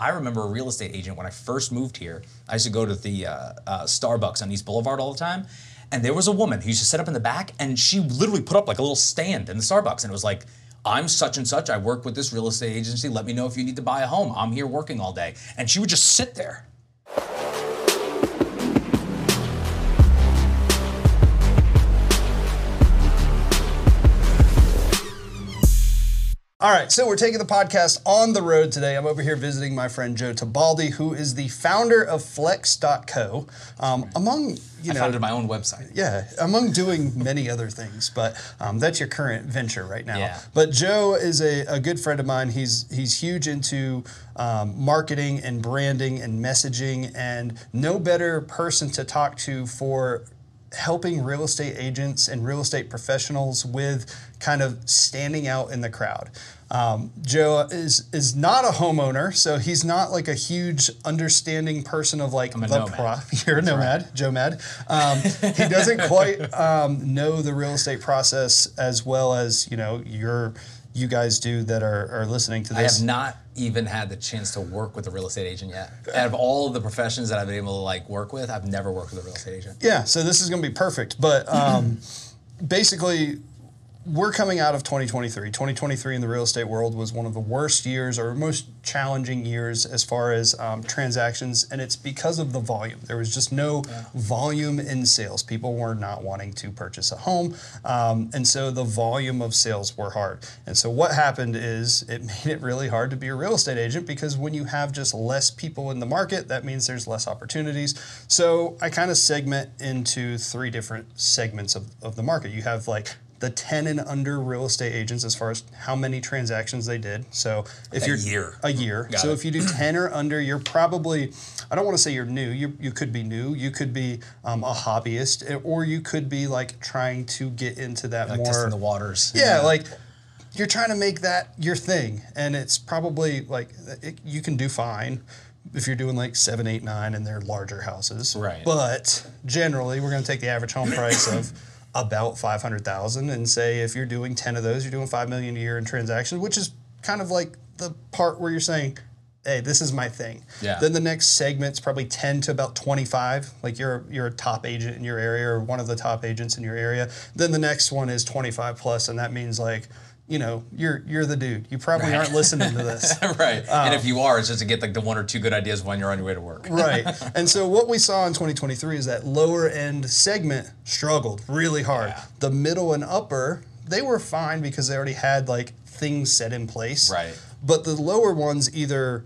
I remember a real estate agent when I first moved here. I used to go to the uh, uh, Starbucks on East Boulevard all the time. And there was a woman who used to sit up in the back and she literally put up like a little stand in the Starbucks. And it was like, I'm such and such. I work with this real estate agency. Let me know if you need to buy a home. I'm here working all day. And she would just sit there. All right, so we're taking the podcast on the road today. I'm over here visiting my friend Joe Tebaldi, who is the founder of Flexx.co. Um, among you know, I founded my own website. yeah, among doing many other things, but um, that's your current venture right now. Yeah. But Joe is a, a good friend of mine. He's he's huge into um, marketing and branding and messaging, and no better person to talk to for helping real estate agents and real estate professionals with kind of standing out in the crowd. Um, Joe is is not a homeowner, so he's not like a huge understanding person of like the nomad. pro- You're a nomad, Joe Mad. Um, he doesn't quite um, know the real estate process as well as you know you're you guys do that are, are listening to this. I have not even had the chance to work with a real estate agent yet. Out of all of the professions that I've been able to like work with, I've never worked with a real estate agent. Yeah, so this is going to be perfect. But um, basically, we're coming out of 2023. 2023 in the real estate world was one of the worst years or most challenging years as far as um, transactions, and it's because of the volume. There was just no volume in sales. People were not wanting to purchase a home, um, and so the volume of sales were hard. And so what happened is it made it really hard to be a real estate agent because when you have just less people in the market, that means there's less opportunities. So I kind of segment into three different segments of, of the market. You have like the 10 and under real estate agents as far as how many transactions they did. So if A you're year. a year. Got so it. if you do 10 or under, you're probably, I don't want to say you're new. You, you could be new. You could be um, a hobbyist, eh, or you could be like trying to get into that Like more. testing the waters. Yeah, like you're trying to make that your thing, and it's probably like it, you can do fine if you're doing like seven, eight, nine, and they're larger houses. Right. But generally, we're going to take the average home price of about five hundred thousand, and say if you're doing ten of those, you're doing five million a year in transactions, which is kind of like the part where you're saying. Hey, this is my thing. Yeah. Then the next segment's probably 10 to about 25. Like you're you're a top agent in your area or one of the top agents in your area. Then the next one is 25 plus, and that means like, you know, you're you're the dude. You probably aren't listening to this. right. and if um, you are, it's just to get like the one or two good ideas when you're on your way to work. right. And so what we saw in 2023 is that lower end segment struggled really hard. Yeah. The middle and upper, they were fine because they already had like things set in place. Right. But the lower ones either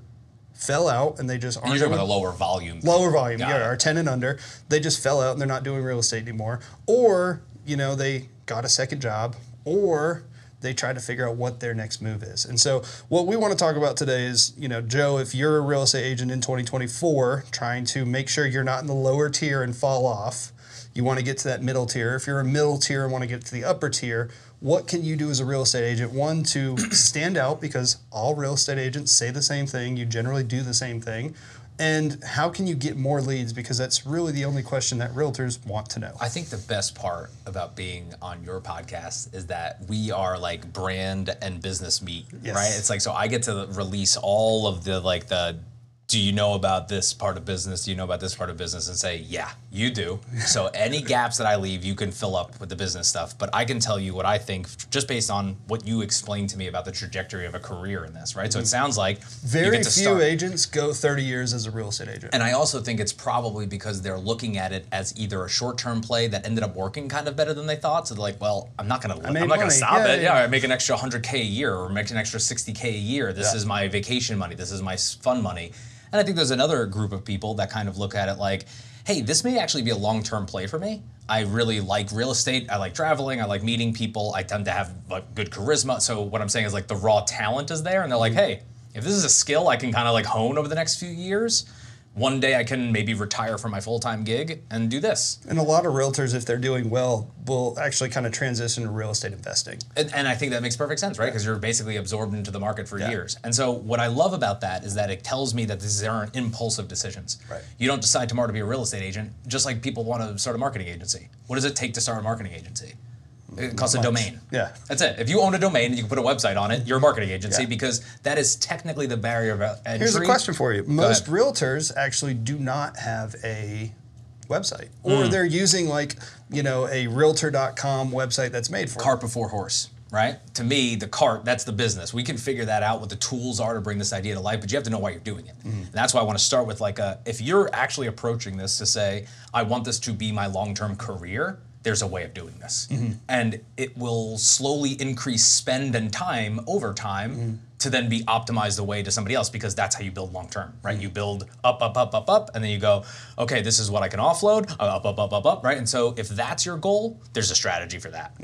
fell out and they just aren't You're talking about the lower volume. lower volume, Got yeah, it. our 10 and under, they just fell out and they're not doing real estate anymore. Or, you know, they got a second job or they try to figure out what their next move is. And so what we want to talk about today is, you know, Joe, if you're a real estate agent in 2024 trying to make sure you're not in the lower tier and fall off, you want to get to that middle tier. If you're a middle tier and want to get to the upper tier, what can you do as a real estate agent? One, to stand out because all real estate agents say the same thing, you generally do the same thing. And how can you get more leads? Because that's really the only question that realtors want to know. I think the best part about being on your podcast is that we are like brand and business meet, Yes. right? It's like so I get to release all of the like the do you know about this part of business? Do you know about this part of business? And say, yeah, you do. So any gaps that I leave, you can fill up with the business stuff. But I can tell you what I think just based on what you explained to me about the trajectory of a career in this, right? So it sounds like Mm-hmm. Very few start. agents go 30 years as a real estate agent. And I also think it's probably because they're looking at it as either a short-term play that ended up working kind of better than they thought. So they're like, well, I'm not gonna, I'm not gonna stop Yeah, it. yeah. Yeah, I make an extra 100k a year or make an extra 60k a year. This Yeah. is my vacation money. This is my fun money. And I think there's another group of people that kind of look at it like, hey, this may actually be a long-term play for me. I really like real estate. I like traveling. I like meeting people. I tend to have like good charisma. So what I'm saying is like the raw talent is there, and they're like, mm-hmm. hey, if this is a skill I can kind of like hone over the next few years, one day I can maybe retire from my full time gig and do this. And a lot of realtors, if they're doing well, will actually kind of transition to real estate investing. And, and I think that makes perfect sense, right? Because you're basically absorbed into the market for years. And so what I love about that is that it tells me that these aren't impulsive decisions. Right. You don't decide tomorrow to be a real estate agent, just like people want to start a marketing agency. What does it take to start a marketing agency? It costs a domain. Yeah. That's it. If you own a domain and you can put a website on it, you're a marketing agency Yeah. because that is technically the barrier of entry. Here's a question for you. Most realtors actually do not have a website, or hmm. they're using like you know a Realtor.com website that's made for cart before horse, right? To me, the cart, that's the business. We can figure that out, what the tools are to bring this idea to life, but you have to know why you're doing it. Hmm. And that's why I want to start with like a, if you're actually approaching this to say, I want this to be my long-term career, there's a way of doing this. Mm-hmm. And it will slowly increase spend and time over time mm-hmm. to then be optimized away to somebody else because that's how you build long term, right? Mm-hmm. You build up, up, up, up, up, and then you go, okay, this is what I can offload, up, up, up, up, up, right? And so if that's your goal, there's a strategy for that.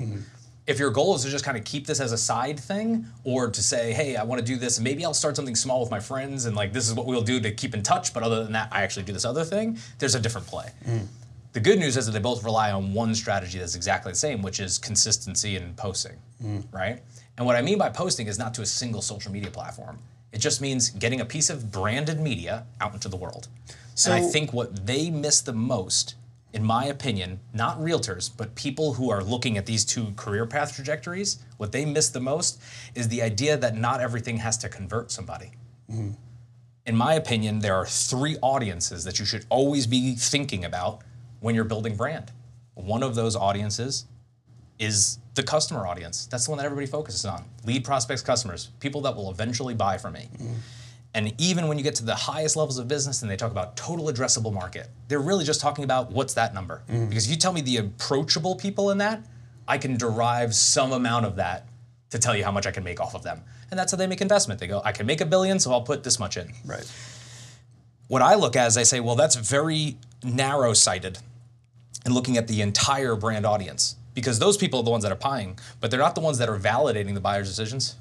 If your goal is to just kind of keep this as a side thing or to say hey i want to do this and maybe i'll start something small with my friends and like this is what we'll do to keep in touch but other than that i actually do this other thing there's a different play the good news is that they both rely on one strategy that's exactly the same which is consistency and posting mm. right? And what i mean by posting is not to a single social media platform. It just means getting a piece of branded media out into the world. And i think what they miss the most in my opinion, not realtors, but people who are looking at these two career path trajectories, what they miss the most is the idea that not everything has to convert somebody. Mm. In my opinion, there are three audiences that you should always be thinking about when you're building brand. One of those audiences is the customer audience. That's the one that everybody focuses on. Lead prospects, customers, people that will eventually buy from me. And even when you get to the highest levels of business and they talk about total addressable market, they're really just talking about what's that number. Because if you tell me the approachable people in that, I can derive some amount of that to tell you how much I can make off of them. And that's how they make investment. They go, I can make a billion, so I'll put this much in. Right. What I look at is I say, well, that's very narrow sighted and looking at the entire brand audience because those people are the ones that are buying, but they're not the ones that are validating the buyer's decisions.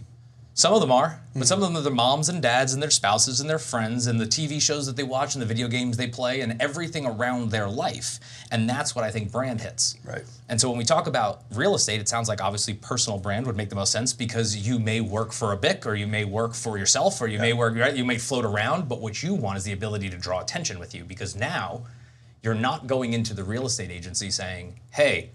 Some of them are, but some of them are their moms and dads and their spouses and their friends and the TV shows that they watch and the video games they play and everything around their life. And that's what I think brand hits. Right. And so when we talk about real estate, it sounds like obviously personal brand would make the most sense because you may work for a BIC or you may work for yourself or you may work right, you may float around, but what you want is the ability to draw attention with you because now you're not going into the real estate agency saying, "Hey,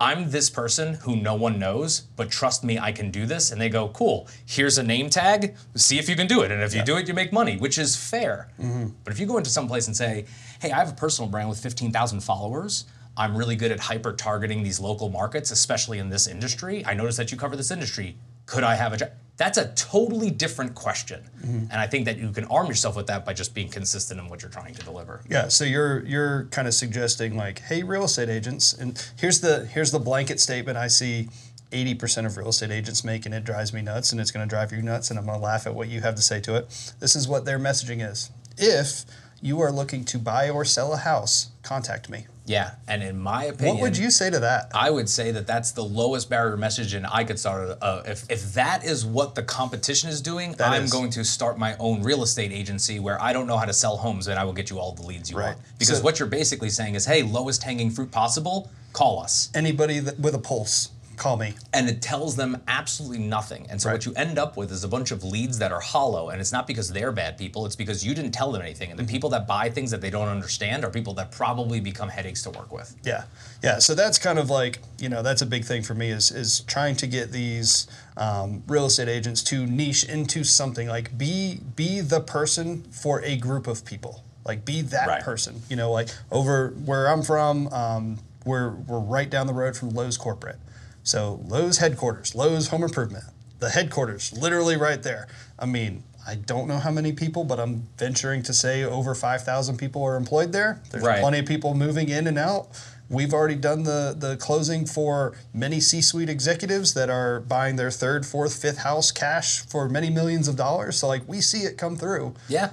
I'm this person who no one knows, but trust me, I can do this." And they go, "Cool. Here's a name tag. See if you can do it. And if you do it, you make money, which is fair." Mm-hmm. But if you go into some place and say, "Hey, I have a personal brand with 15,000 followers. I'm really good at hyper targeting these local markets, especially in this industry. I noticed that you cover this industry. Could I have a job?" That's a totally different question. And I think that you can arm yourself with that by just being consistent in what you're trying to deliver. Yeah, so you're you're kind of suggesting like, hey, real estate agents, and here's the here's the blanket statement I see 80% of real estate agents make, and it drives me nuts, and it's going to drive you nuts, and I'm going to laugh at what you have to say to it. This is what their messaging is. If you are looking to buy or sell a house, contact me. Yeah, and in my opinion, What would you say to that? I would say that that's the lowest barrier message, and I could start. Uh, if if that is what the competition is doing, That I'm is. going to start my own real estate agency where I don't know how to sell homes, and I will get you all the leads you Right. want. Because So- what you're basically saying is, hey, lowest hanging fruit possible, call us, Anybody that, with a pulse, call me. and it tells them absolutely nothing. And so Right. what you end up with is a bunch of leads that are hollow, and it's not because they're bad people; it's because you didn't tell them anything. And the people that buy things that they don't understand are people that probably become headaches to work with. Yeah, yeah. So that's kind of like you know that's a big thing for me is is trying to get these um, real estate agents to niche into something like be be the person for a group of people. Like be that Right. person. You know, like over where I'm from, um, we're we're right down the road from Lowe's corporate. So Lowe's headquarters, Lowe's Home Improvement, the headquarters, literally right there. I mean. I don't know how many people, but I'm venturing to say over 5,000 people are employed there. There's Right. plenty of people moving in and out. We've already done the the closing for many C-suite executives that are buying their third, fourth, fifth house cash for many millions of dollars. So like we see it come through. Yeah,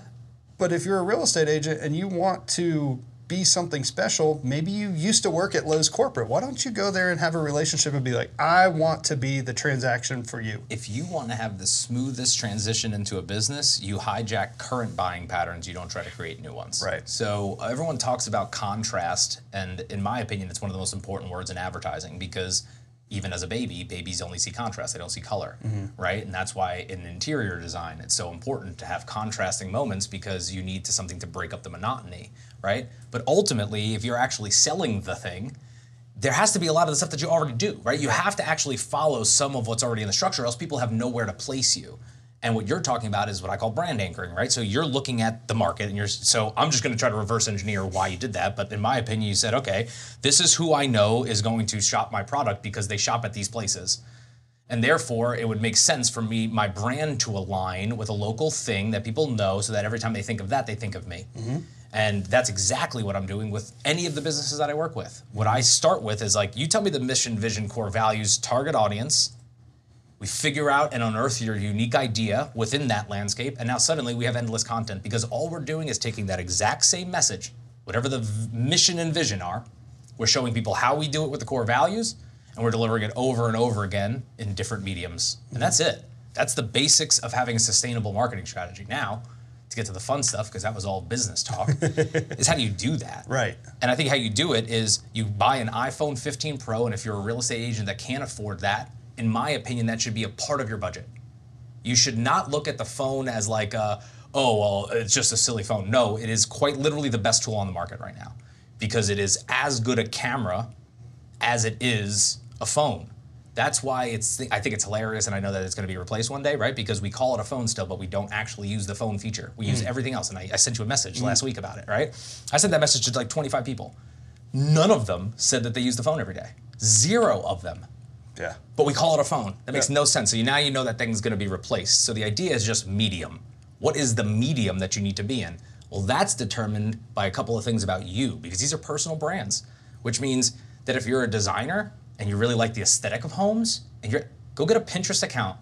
But if you're a real estate agent and you want to be something special, maybe you used to work at Lowe's corporate. Why don't you go there and have a relationship and be like, I want to be the transaction for you. if you want to have the smoothest transition into a business, you hijack current buying patterns. You don't try to create new ones. Right. So everyone talks about contrast, and in my opinion, it's one of the most important words in advertising because even as a baby, babies only see contrast; they don't see color, mm-hmm. right? And that's why in interior design, it's so important to have contrasting moments because you need to something to break up the monotony, right? But ultimately, if you're actually selling the thing, there has to be a lot of the stuff that you already do, right? You have to actually follow some of what's already in the structure, else people have nowhere to place you. And what you're talking about is what I call brand anchoring, right? So you're looking at the market, and you're so I'm just going to try to reverse engineer why you did that. But in my opinion, you said, okay, this is who I know is going to shop my product because they shop at these places. And therefore, it would make sense for me, my brand to align with a local thing that people know so that every time they think of that, they think of me. Mm-hmm. And that's exactly what I'm doing with any of the businesses that I work with. What I start with is like, you tell me the mission, vision, core values, target audience. We figure out and unearth your unique idea within that landscape. And now suddenly we have endless content because all we're doing is taking that exact same message, whatever the mission and vision are, we're showing people how we do it with the core values, and we're delivering it over and over again in different mediums. And that's it. That's the basics of having a sustainable marketing strategy. Now, to get to the fun stuff, because that was all business talk, is how do you do that? Right. And I think how you do it is you buy an iPhone 15 Pro, and if you're a real estate agent that can't afford that, in my opinion, that should be a part of your budget. You should not look at the phone as like, a, oh, well, it's just a silly phone. No, it is quite literally the best tool on the market right now because it is as good a camera as it is a phone. That's why it's. I think it's hilarious, and I know that it's going to be replaced one day, right? Because we call it a phone still, but we don't actually use the phone feature. We use mm. everything else. And I, I sent you a message mm. last week about it, right? I sent that message to like 25 people. None of them said that they use the phone every day. Zero of them Yeah. but we call it a phone. That makes Yeah. no sense. So you, now you know that thing's going to be replaced. So the idea is just medium. What is the medium that you need to be in? Well, that's determined by a couple of things about you because these are personal brands, which means that if you're a designer and you really like the aesthetic of homes, and you're go get a Pinterest account.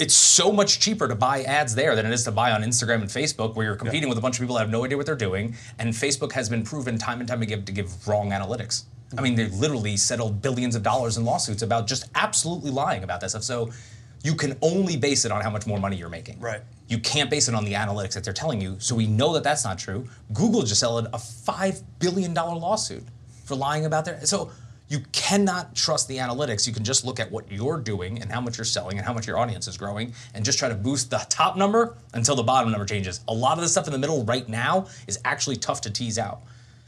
It's so much cheaper to buy ads there than it is to buy on Instagram and Facebook, where you're competing with a bunch of people that have no idea what they're doing. And Facebook has been proven time and time again to give wrong analytics. I mean, they've literally settled billions of dollars in lawsuits about just absolutely lying about that stuff. So you can only base it on how much more money you're making. Right. You can't base it on the analytics that they're telling you. So we know that that's not true. Google just settled a $5 billion lawsuit for lying about their. So you cannot trust the analytics. You can just look at what you're doing and how much you're selling and how much your audience is growing and just try to boost the top number until the bottom number changes. A lot of the stuff in the middle right now is actually tough to tease out.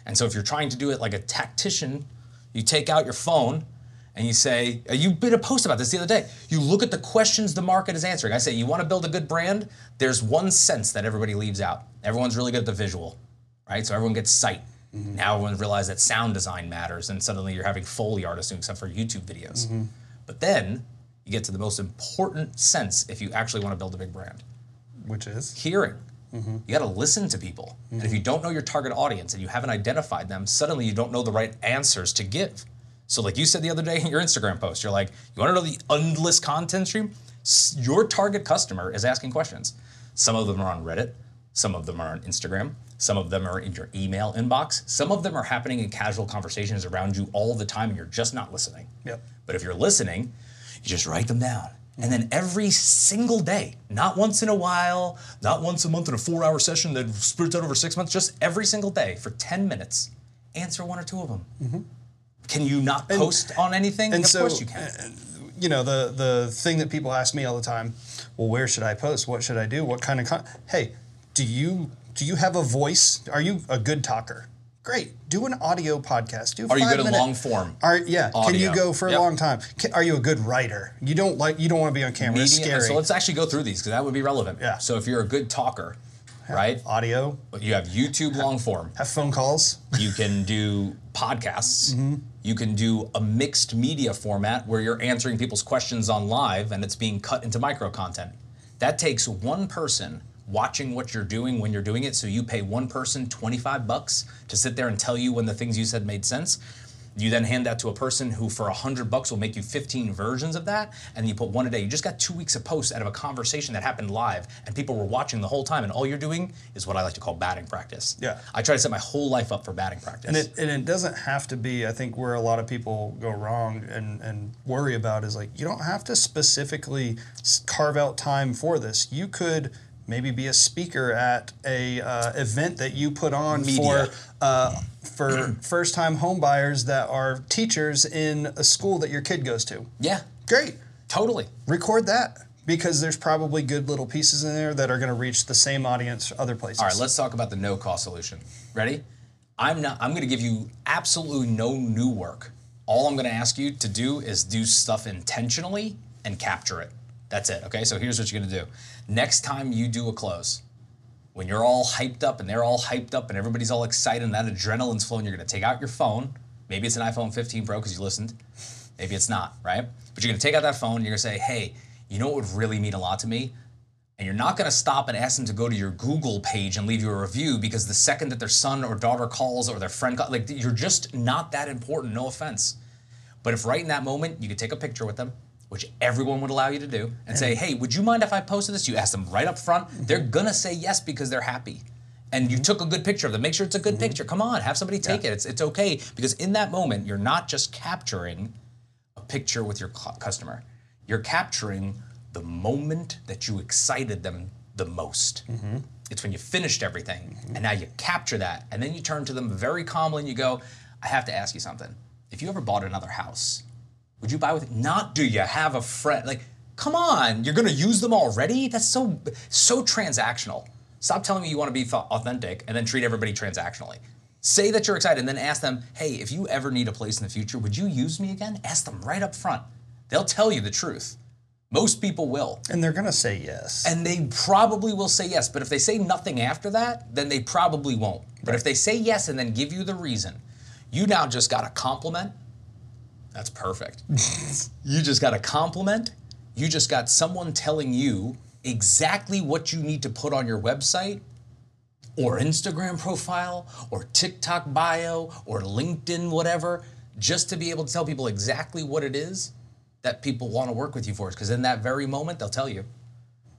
And so if you're trying to do it like a tactician, you take out your phone and you say, uh, you did a post about this the other day. You look at the questions the market is answering. I say, you want to build a good brand? There's one sense that everybody leaves out. Everyone's really good at the visual, right? So everyone gets sight. Now everyone's realized that sound design matters, and suddenly you're having Foley artists doing stuff for YouTube videos. But then you get to the most important sense if you actually want to build a big brand Which is hearing. Mm-hmm. You got to listen to people. And if you don't know your target audience and you haven't identified them, suddenly you don't know the right answers to give. So, like you said the other day in your Instagram post, you're like, you want to know the endless content stream? Your target customer is asking questions. Some of them are on Reddit, some of them are on Instagram, some of them are in your email inbox, some of them are happening in casual conversations around you all the time and you're just not listening. Yep. But if you're listening, you just write them down. And then every single day, not once in a while, not once a month in a four hour session that splits out over six months, just every single day for 10 minutes, answer one or two of them. Can you not post on anything? and of so, course you can. uh, you know the the thing that people ask me all the time well where should i post what should i do what kind of con-? hey do you do you have a voice are you a good talker great do an audio podcast do Are you good at minute- long form? are yeah can you go for Yep. a long time Can, are you a good writer you don't like you don't want to be on camera it's scary So let's actually go through these because that would be relevant. Yeah. So if you're a good talker, right? audio You have YouTube long form. have phone calls You can do podcasts. Mm-hmm. You can do a mixed media format where you're answering people's questions on live and it's being cut into micro content. That takes one person watching what you're doing when you're doing it. So you pay one person 25 bucks to sit there and tell you when the things you said made sense. You then hand that to a person who, for 100 bucks, will make you 15 versions of that, and you put one a day. You just got two weeks of posts out of a conversation that happened live, and people were watching the whole time, and all you're doing is what I like to call batting practice. Yeah. I try to set my whole life up for batting practice. And it, and it doesn't have to be, I think, where a lot of people go wrong and, and worry about is like, you don't have to specifically carve out time for this. You could maybe be a speaker at a uh, event that you put on Media. for uh, for first time home buyers that are teachers in a school that your kid goes to. yeah, Great. totally. Record that because there's probably good little pieces in there that are going to reach the same audience other places. All right, let's talk about the no cost solution. Ready? I'm not. I'm going to give you absolutely no new work. All I'm going to ask you to do is do stuff intentionally and capture it. That's it. Okay. So here's what you're going to do. Next time you do a close, when you're all hyped up and they're all hyped up and everybody's all excited and that adrenaline's flowing, you're going to take out your phone. Maybe it's an iPhone 15 Pro because you listened. Maybe it's not, right? But you're going to take out that phone. And you're going to say, "Hey, you know what would really mean a lot to me? And you're not going to stop and ask them to go to your Google page and leave you a review because the second that their son or daughter calls or their friend calls, like you're just not that important. No offense. But if right in that moment you could take a picture with them, which everyone would allow you to do, and say, hey, would you mind if I posted this? You ask them right up front. Mm-hmm. They're going to say yes because they're happy. And you mm-hmm. took a good picture of them. Make sure it's a good mm-hmm. picture. Come on, have somebody take it. It's, it's okay because in that moment, you're not just capturing a picture with your customer, you're capturing the moment that you excited them the most. It's when you finished everything and now you capture that and then you turn to them very calmly and you go, I have to ask you something. If you ever bought another house, would you buy with it? not do you have a friend? Like, come on, you're gonna use them already? That's so so transactional. Stop telling me you want to be authentic and then treat everybody transactionally. Say that you're excited and then ask them, hey, if you ever need a place in the future, would you use me again? Ask them right up front. They'll tell you the truth. Most people will. And they're going to say yes. And they probably will say yes, but if they say nothing after that, then they probably won't. But if they say yes and then give you the reason, you now just got a compliment. That's perfect. you just got a compliment. You just got someone telling you exactly what you need to put on your website or Instagram profile or TikTok bio or LinkedIn, whatever, just to be able to tell people exactly what it is that people want to work with you for. Because in that very moment, they'll tell you.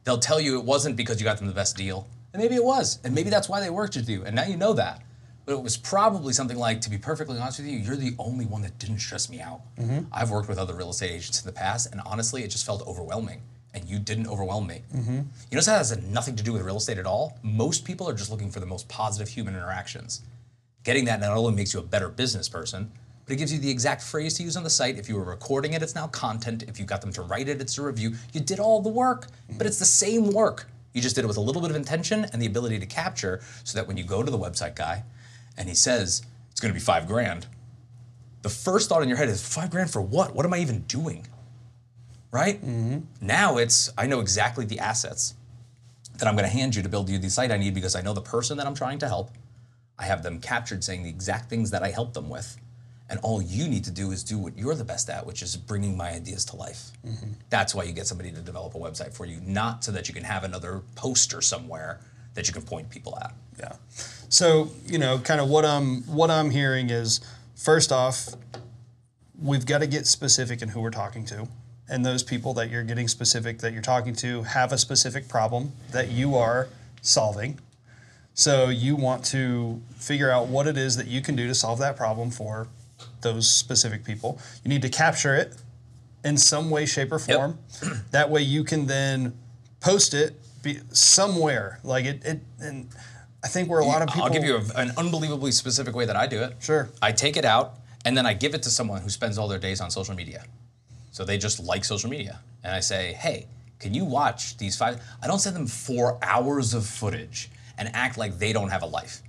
They'll tell you it wasn't because you got them the best deal. And maybe it was. And maybe that's why they worked with you. And now you know that. But it was probably something like, to be perfectly honest with you, you're the only one that didn't stress me out. Mm-hmm. I've worked with other real estate agents in the past, and honestly, it just felt overwhelming. And you didn't overwhelm me. Mm-hmm. You notice that has nothing to do with real estate at all? Most people are just looking for the most positive human interactions. Getting that not only makes you a better business person, but it gives you the exact phrase to use on the site. If you were recording it, it's now content. If you got them to write it, it's a review. You did all the work, but mm-hmm. it's the same work. You just did it with a little bit of intention and the ability to capture so that when you go to the website guy and he says, it's gonna be five grand, the first thought in your head is, five grand for what? What am I even doing? Right? Mm-hmm. Now it's, I know exactly the assets that I'm going to hand you to build you the site I need because I know the person that I'm trying to help. I have them captured saying the exact things that I help them with. And all you need to do is do what you're the best at, which is bringing my ideas to life. Mm-hmm. That's why you get somebody to develop a website for you, not so that you can have another poster somewhere that you can point people at. Yeah. So you know, kind of what I'm what I'm hearing is first off, we've got to get specific in who we're talking to, and those people that you're getting specific that you're talking to have a specific problem that you are solving. So you want to figure out what it is that you can do to solve that problem for those specific people. You need to capture it in some way, shape, or form. that way you can then post it be somewhere. Like it, it and I think where a lot of people I'll give you a, an unbelievably specific way that I do it. Sure. I take it out and then I give it to someone who spends all their days on social media. So they just like social media. And I say, hey, can you watch these five? I don't send them four hours of footage and act like they don't have a life.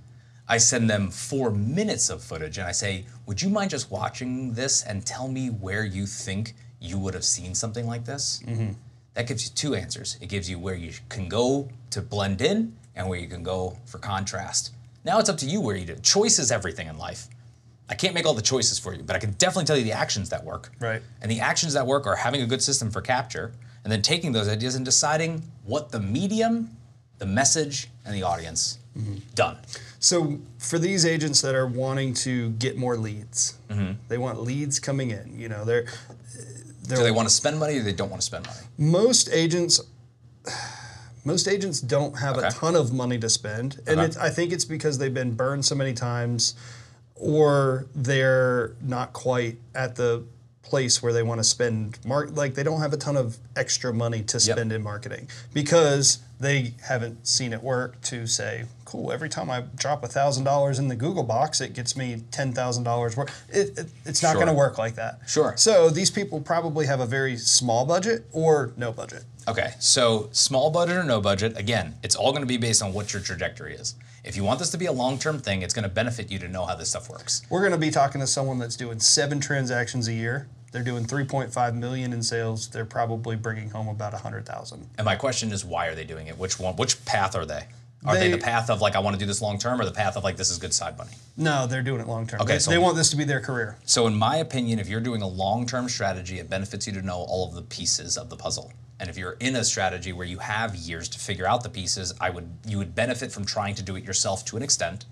I send them four minutes of footage and I say, would you mind just watching this and tell me where you think you would have seen something like this? Mm-hmm. That gives you two answers. It gives you where you can go to blend in and where you can go for contrast. Now it's up to you where you do. Choice is everything in life. I can't make all the choices for you, but I can definitely tell you the actions that work. Right. And the actions that work are having a good system for capture and then taking those ideas and deciding what the medium, the message, and the audience. Done. So for these agents that are wanting to get more leads, Mm-hmm. they want leads coming in. You know, they're they're Do they want to spend money or they don't want to spend money? most agents most agents don't have a ton of money to spend and Okay. it's, i think it's because they've been burned so many times or they're not quite at the place where they want to spend mark like they don't have a ton of extra money to Yep. spend in marketing because they haven't seen it work to say cool every time i drop a thousand dollars in the google box it gets me ten thousand dollars worth it, it, it's not Sure. going to work like that Sure. so these people probably have a very small budget or no budget Okay, so small budget or no budget, again, it's all going to be based on what your trajectory is. If you want this to be a long term thing, it's going to benefit you to know how this stuff works. We're going to be talking to someone that's doing seven transactions a year. They're doing 3.5 million in sales. They're probably bringing home about 100,000. And my question is, why are they doing it? Which one? Which path are they? Are they, They- the path of like I want to do this long term, or the path of like this is good side money? No, they're doing it long term. Okay, they, so- they want this to be their career. So, in my opinion, if you're doing a long term strategy, it benefits you to know all of the pieces of the puzzle. And if you're in a strategy where you have years to figure out the pieces, I would you would benefit from trying to do it yourself to an extent,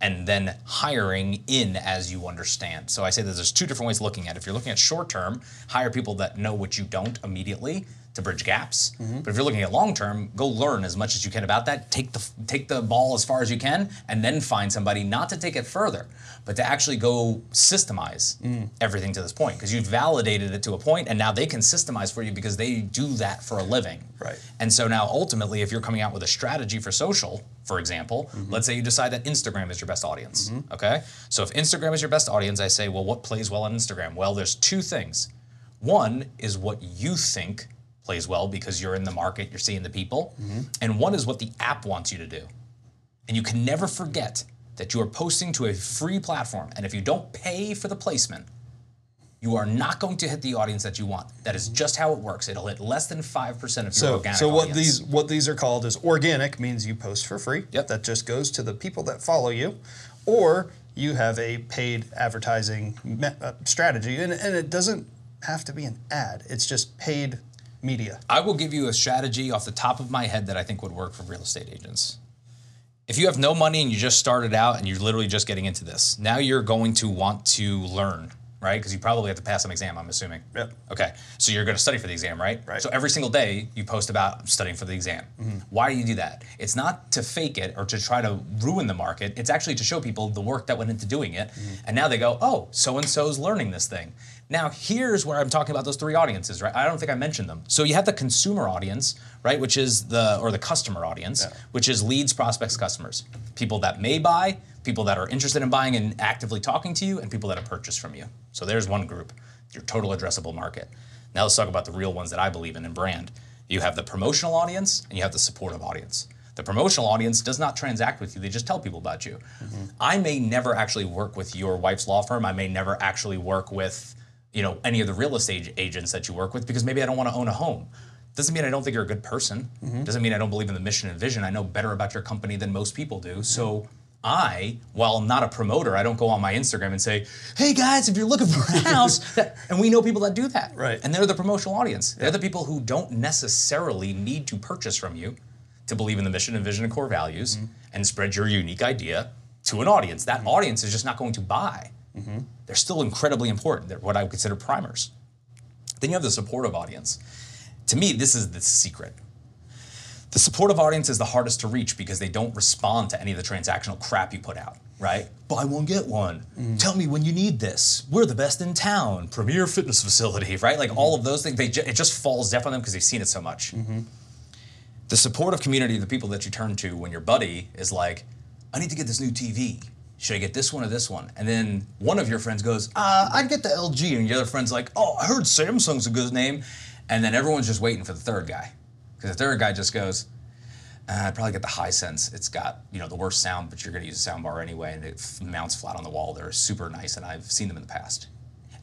and then hiring in as you understand. So I say that there's two different ways of looking at it. If you're looking at short term, hire people that know what you don't immediately to bridge gaps. Mm-hmm. But if you're looking at long term, go learn as much as you can about that. Take the take the ball as far as you can, and then find somebody not to take it further, but to actually go systemize mm. everything to this point because you've validated it to a point, and now they can systemize for you because they do that for a living. Right. And so now ultimately, if you're coming out with a strategy for social, for example, mm-hmm. let's say you decide that Instagram is your best audience. Mm-hmm. Okay. So if Instagram is your best audience, I say, well, what plays well on Instagram? Well, there's two things. One is what you think plays well because you're in the market, you're seeing the people. And one is what the app wants you to do. And you can never forget that you are posting to a free platform. And if you don't pay for the placement, you are not going to hit the audience that you want. That is just how it works. It'll hit less than 5% of your So, organic so what audience. these what these are called is organic means you post for free. Yep. That just goes to the people that follow you, or you have a paid advertising uh, strategy, and, and it doesn't have to be an ad. It's just paid media. I will give you a strategy off the top of my head that I think would work for real estate agents. If you have no money and you just started out and you're literally just getting into this, now you're going to want to learn, right? Because you probably have to pass some exam, I'm assuming. Yep. Okay, so you're going to study for the exam, right? Right. So every single day you post about "I'm studying for the exam. Mm-hmm. Why do you do that? It's not to fake it or to try to ruin the market. It's actually to show people the work that went into doing it. Mm-hmm. And now they go, oh, so and so's learning this thing. Now here's where I'm talking about those three audiences, right? I don't think I mentioned them. So you have the consumer audience, right, which is the or the customer audience, which is leads, prospects, customers, people that may buy, people that are interested in buying and actively talking to you, and people that have purchased from you. So there's one group, your total addressable market. Now let's talk about the real ones that I believe in in brand. You have the promotional audience and you have the supportive audience. The promotional audience does not transact with you, they just tell people about you. Mm-hmm. I may never actually work with your wife's law firm. I may never actually work with, you know, any of the real estate agents that you work with because maybe I don't want to own a home. Doesn't mean I don't think you're a good person. Mm-hmm. Doesn't mean I don't believe in the mission and vision. I know better about your company than most people do. So I, while I'm not a promoter, I don't go on my Instagram and say, "Hey guys, if you're looking for a house," and we know people that do that. Right. And they're the promotional audience. They're the people who don't necessarily need to purchase from you to believe in the mission and vision and core values mm-hmm. and spread your unique idea to an audience. That mm-hmm. audience is just not going to buy. Mm-hmm. They're still incredibly important. They're what I would consider primers. Then you have the supportive audience. To me, this is the secret. The supportive audience is the hardest to reach because they don't respond to any of the transactional crap you put out, right? Buy one, get one. Mm. Tell me when you need this. We're the best in town. Premier fitness facility, right? Like all of those things, they ju- it just falls deaf on them because they've seen it so much. Mm-hmm. The supportive community, the people that you turn to when your buddy is like, I need to get this new TV. Should I get this one or this one? And then one of your friends goes, uh, I'd get the LG. And the other friend's like, oh, I heard Samsung's a good name. And then everyone's just waiting for the third guy. Because the third guy just goes, uh, I'd probably get the Hisense. It's got you know the worst sound, but you're going to use a sound bar anyway, and it mounts flat on the wall. They're super nice, and I've seen them in the past.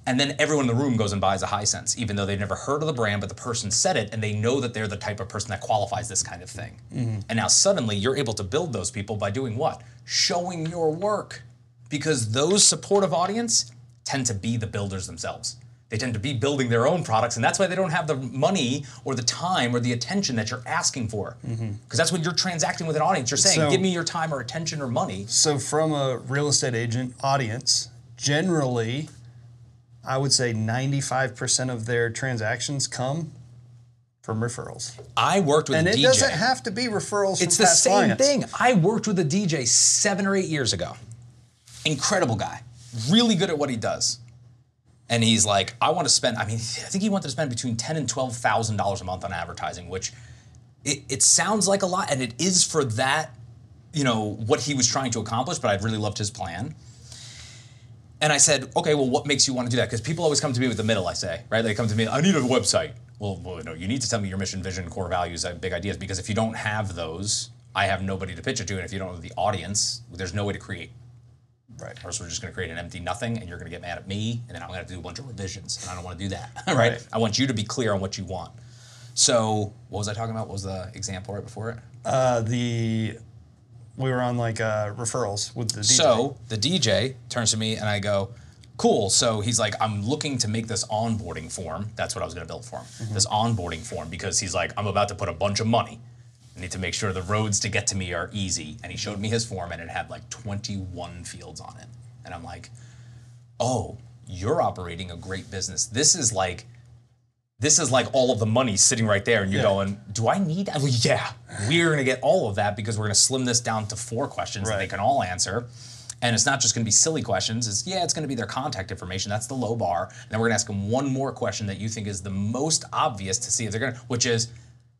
And then everyone in the room goes and buys a Hisense, even though they've never heard of the brand, but the person said it, and they know that they're the type of person that qualifies this kind of thing. And now suddenly you're able to build those people by doing what? Showing your work, because those supportive audience tend to be the builders themselves. They tend to be building their own products, and that's why they don't have the money or the time or the attention that you're asking for. Mm-hmm. Because that's when you're transacting with an audience. You're saying, So- "Give me your time or attention or money." So, from a real estate agent audience, generally, I would say 95% of their transactions come from referrals. I worked with And a it doesn't have to be referrals It's the same clients. thing. I worked with a DJ seven or eight years ago. Incredible guy, really good at what he does. And he's like, I want to spend. I mean, I think he wanted to spend between ten and twelve thousand dollars a month on advertising, which it, it sounds like a lot, and it is for that, you know, what he was trying to accomplish. But I really loved his plan. And I said, okay, well, what makes you want to do that? Because people always come to me with the middle, I say, right? They come to me, I need a website. Well, well, no, you need to tell me your mission, vision, core values, uh, big ideas, because if you don't have those, I have nobody to pitch it to, and if you don't have the audience, there's no way to create. Right. Or else we're just going to create an empty nothing, and you're going to get mad at me, and then I'm going to have to do a bunch of revisions, and I don't want to do that. right? Right. I want you to be clear on what you want. So, what was I talking about? What was the example right before it? Uh, the we were on like uh, referrals with the DJ. So the DJ turns to me and I go, cool. So he's like, I'm looking to make this onboarding form. That's what I was going to build for him. Mm-hmm. This onboarding form because he's like, I'm about to put a bunch of money. I need to make sure the roads to get to me are easy. And he showed me his form and it had like 21 fields on it. And I'm like, oh, you're operating a great business. This is like, this is like all of the money sitting right there, and you're Yeah. going, "Do I need that?" Well, yeah, we're gonna get all of that because we're gonna slim this down to four questions that they can all answer, and it's not just gonna be silly questions. It's yeah, it's gonna be their contact information. That's the low bar, and then we're gonna ask them one more question that you think is the most obvious to see if they're gonna, which is,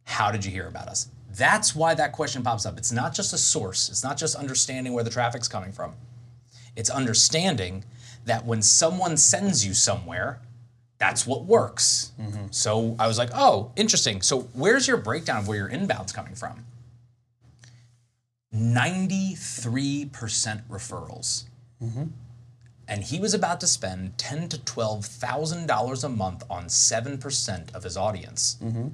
"How did you hear about us?" That's why that question pops up. It's not just a source. It's not just understanding where the traffic's coming from. It's understanding that when someone sends you somewhere, that's what works. Mm-hmm. So I was like, oh, interesting. So where's your breakdown of where your inbound's coming from? 93% referrals. Mm-hmm. And he was about to spend ten to twelve thousand dollars a month on seven percent of his audience. Mm-hmm.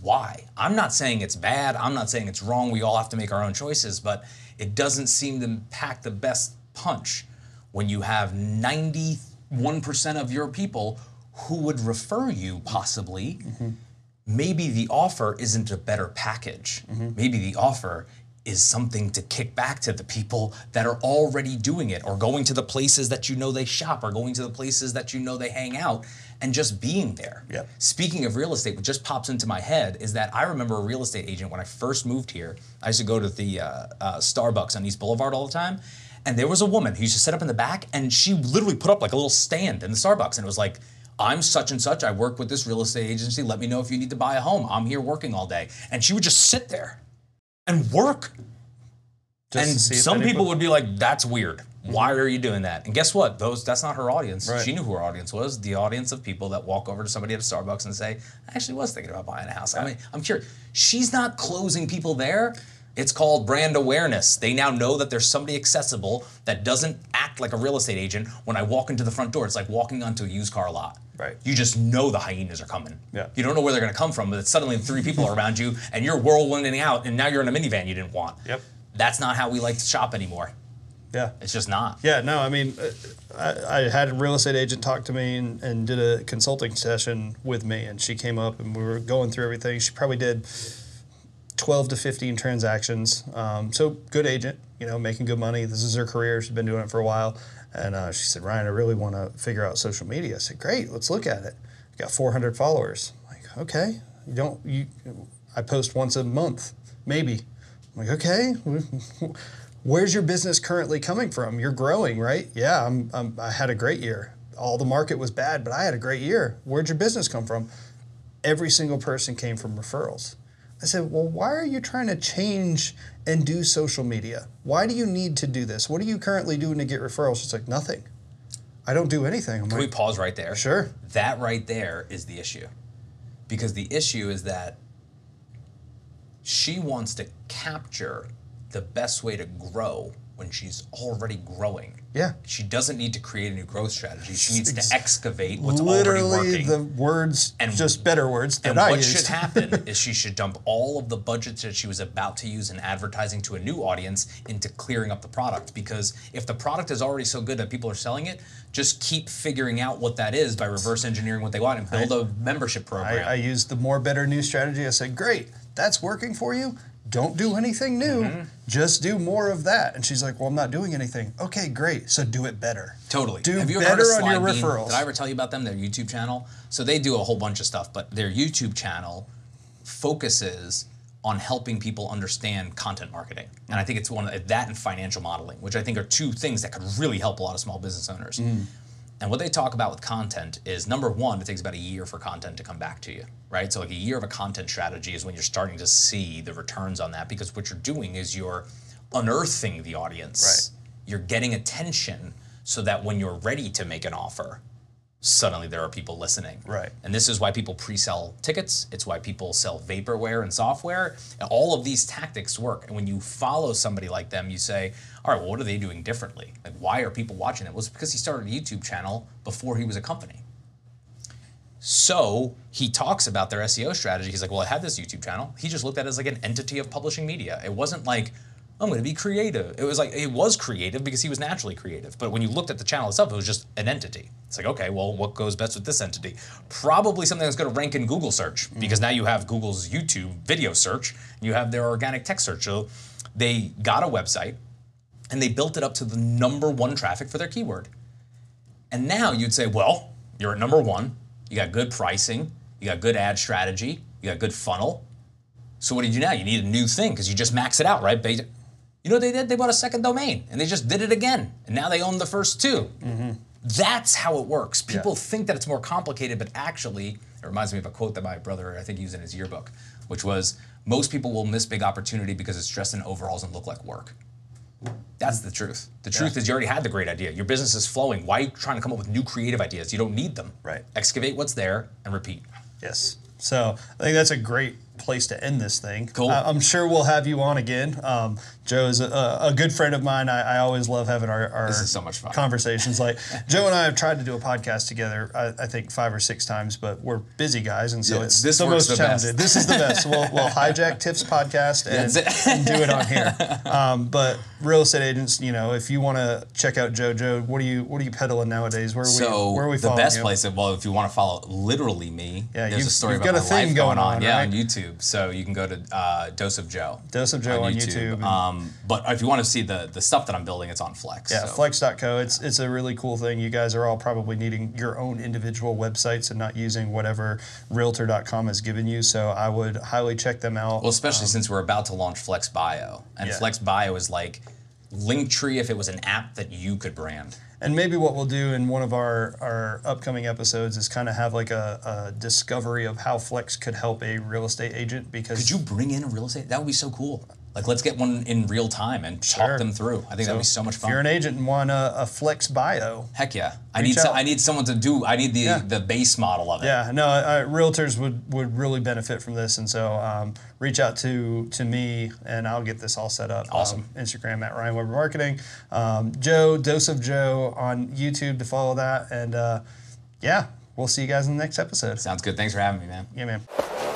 Why? I'm not saying it's bad. I'm not saying it's wrong. We all have to make our own choices, but it doesn't seem to pack the best punch when you have 91% of your people who would refer you possibly. Mm-hmm. Maybe the offer isn't a better package. Maybe the offer is something to kick back to the people that are already doing it or going to the places that you know they shop or going to the places that you know they hang out and just being there. Yep. Speaking of real estate, what just pops into my head is that I remember a real estate agent when I first moved here. I used to go to the uh, uh, Starbucks on East Boulevard all the time. And there was a woman who used to sit up in the back and she literally put up like a little stand in the Starbucks. And it was like, I'm such and such. I work with this real estate agency. Let me know if you need to buy a home. I'm here working all day. And she would just sit there and work. Just and to see if some anybody- people would be like, "That's weird. Why mm-hmm. are you doing that?" And guess what? Those that's not her audience. Right. She knew who her audience was. The audience of people that walk over to somebody at a Starbucks and say, "I actually was thinking about buying a house." I mean, I'm curious. She's not closing people there. It's called brand awareness. They now know that there's somebody accessible that doesn't act like a real estate agent. When I walk into the front door, it's like walking onto a used car lot. Right. You just know the hyenas are coming. Yeah. You don't know where they're going to come from, but it's suddenly three people are around you, and you're whirlwinding out, and now you're in a minivan you didn't want. Yep. That's not how we like to shop anymore. Yeah. It's just not. Yeah, no, I mean, uh, I, I had a real estate agent talk to me and, and did a consulting session with me, and she came up and we were going through everything. She probably did 12 to 15 transactions. Um, so, good agent, you know, making good money. This is her career. She's been doing it for a while. And uh, she said, Ryan, I really want to figure out social media. I said, Great, let's look at it. Got 400 followers. I'm like, okay, you don't, you, I post once a month, maybe. I'm like, okay, where's your business currently coming from? You're growing, right? Yeah, I'm, I'm, I had a great year. All the market was bad, but I had a great year. Where'd your business come from? Every single person came from referrals. I said, well, why are you trying to change and do social media? Why do you need to do this? What are you currently doing to get referrals? She's like, nothing. I don't do anything. I'm Can we pause right there? sure. That right there is the issue. Because the issue is that she wants to capture the best way to grow when she's already growing. Yeah. She doesn't need to create a new growth strategy. She needs Ex- to excavate what's already Literally, working. the words, And- just better words that And I what used. should happen is she should dump all of the budgets that she was about to use in advertising to a new audience into clearing up the product. Because if the product is already so good that people are selling it, just keep figuring out what that is by reverse engineering what they want and build a membership program. I, I used the more better new strategy. I said, great, that's working for you. Don't do anything new. Mm-hmm. Just do more of that. And she's like, well, I'm not doing anything. Okay, great. So do it better. Totally. Do Have you ever better heard of on your Bean? referrals. Did I ever tell you about them? Their YouTube channel. So they do a whole bunch of stuff, but their YouTube channel focuses on helping people understand content marketing. And I think it's one of that and financial modeling, which I think are two things that could really help a lot of small business owners. Mm. And what they talk about with content is number one, it takes about a year for content to come back to you, right? So, like a year of a content strategy is when you're starting to see the returns on that because what you're doing is you're unearthing the audience. Right. You're getting attention so that when you're ready to make an offer, suddenly there are people listening. Right. And this is why people pre-sell tickets. It's why people sell vaporware and software. And all of these tactics work. And when you follow somebody like them, you say, all right, well, what are they doing differently? Like, why are people watching it? Well, it's because he started a YouTube channel before he was a company. So he talks about their SEO strategy. He's like, well, I had this YouTube channel. He just looked at it as like an entity of publishing media. It wasn't like, I'm going to be creative. It was like, it was creative because he was naturally creative. But when you looked at the channel itself, it was just an entity. It's like, okay, well, what goes best with this entity? Probably something that's going to rank in Google search mm-hmm. because now you have Google's YouTube video search, and you have their organic text search. So they got a website and they built it up to the number one traffic for their keyword. And now you'd say, well, you're at number one, you got good pricing, you got good ad strategy, you got good funnel. So what do you do now? You need a new thing because you just max it out, right? You know what they did? They bought a second domain and they just did it again. And now they own the first 2 mm-hmm. That's how it works. People think that it's more complicated, but actually, it reminds me of a quote that my brother, I think, used in his yearbook, which was most people will miss big opportunity because it's dressed in overalls and look like work. That's the truth. The truth is you already had the great idea. Your business is flowing. Why are you trying to come up with new creative ideas? You don't need them. Right. Excavate what's there and repeat. Yes. So I think that's a great place to end this thing. Cool. I, am sure we'll have you on again. Um, Joe is a, a good friend of mine. I, I always love having our, our so conversations. Like Joe and I have tried to do a podcast together. I, I think five or six times, but we're busy guys, and so Yeah, it's this the most the best. challenging. This is the best. We'll, we'll hijack Tiff's podcast and, and do it on here. Um, but real estate agents, you know, if you want to check out Joe, Joe, what are you what are you peddling nowadays? Where are we? So where are we the best you? place, well, if you want to follow literally me, Yeah, there's you've- a story about got my a thing life going going on, on, yeah, right? on YouTube. So you can go to uh, Dose of Joe. Dose of Joe on YouTube and- Um, but if you want to see the the stuff that I'm building, it's on Flexx. Yeah, so. Flexx.co. It's it's a really cool thing. You guys are all probably needing your own individual websites and not using whatever realtor.com has given you. So I would highly check them out. Well, especially since we're about to launch Flexx Bio, and Yeah. Flexx Bio is like Linktree if it was an app that you could brand. And maybe what we'll do in one of our, our upcoming episodes is kind of have like a, a discovery of how Flexx could help a real estate agent because Could you bring in a real estate? That would be so cool. Like, let's get one in real time and talk Sure. them through. I think that'd be so much fun. if you're an agent and want a, a Flexx bio, Heck yeah! I need so. I need someone to do. I need the Yeah. the base model of it. Yeah, no, uh, realtors would, would really benefit from this, and so um, reach out to to me, and I'll get this all set up. Awesome. Um, Instagram at Ryan Weber Marketing, um, Joe Dose of Joe on YouTube to follow that, and uh, yeah, we'll see you guys in the next episode. Sounds good. Thanks for having me, man. Yeah, man.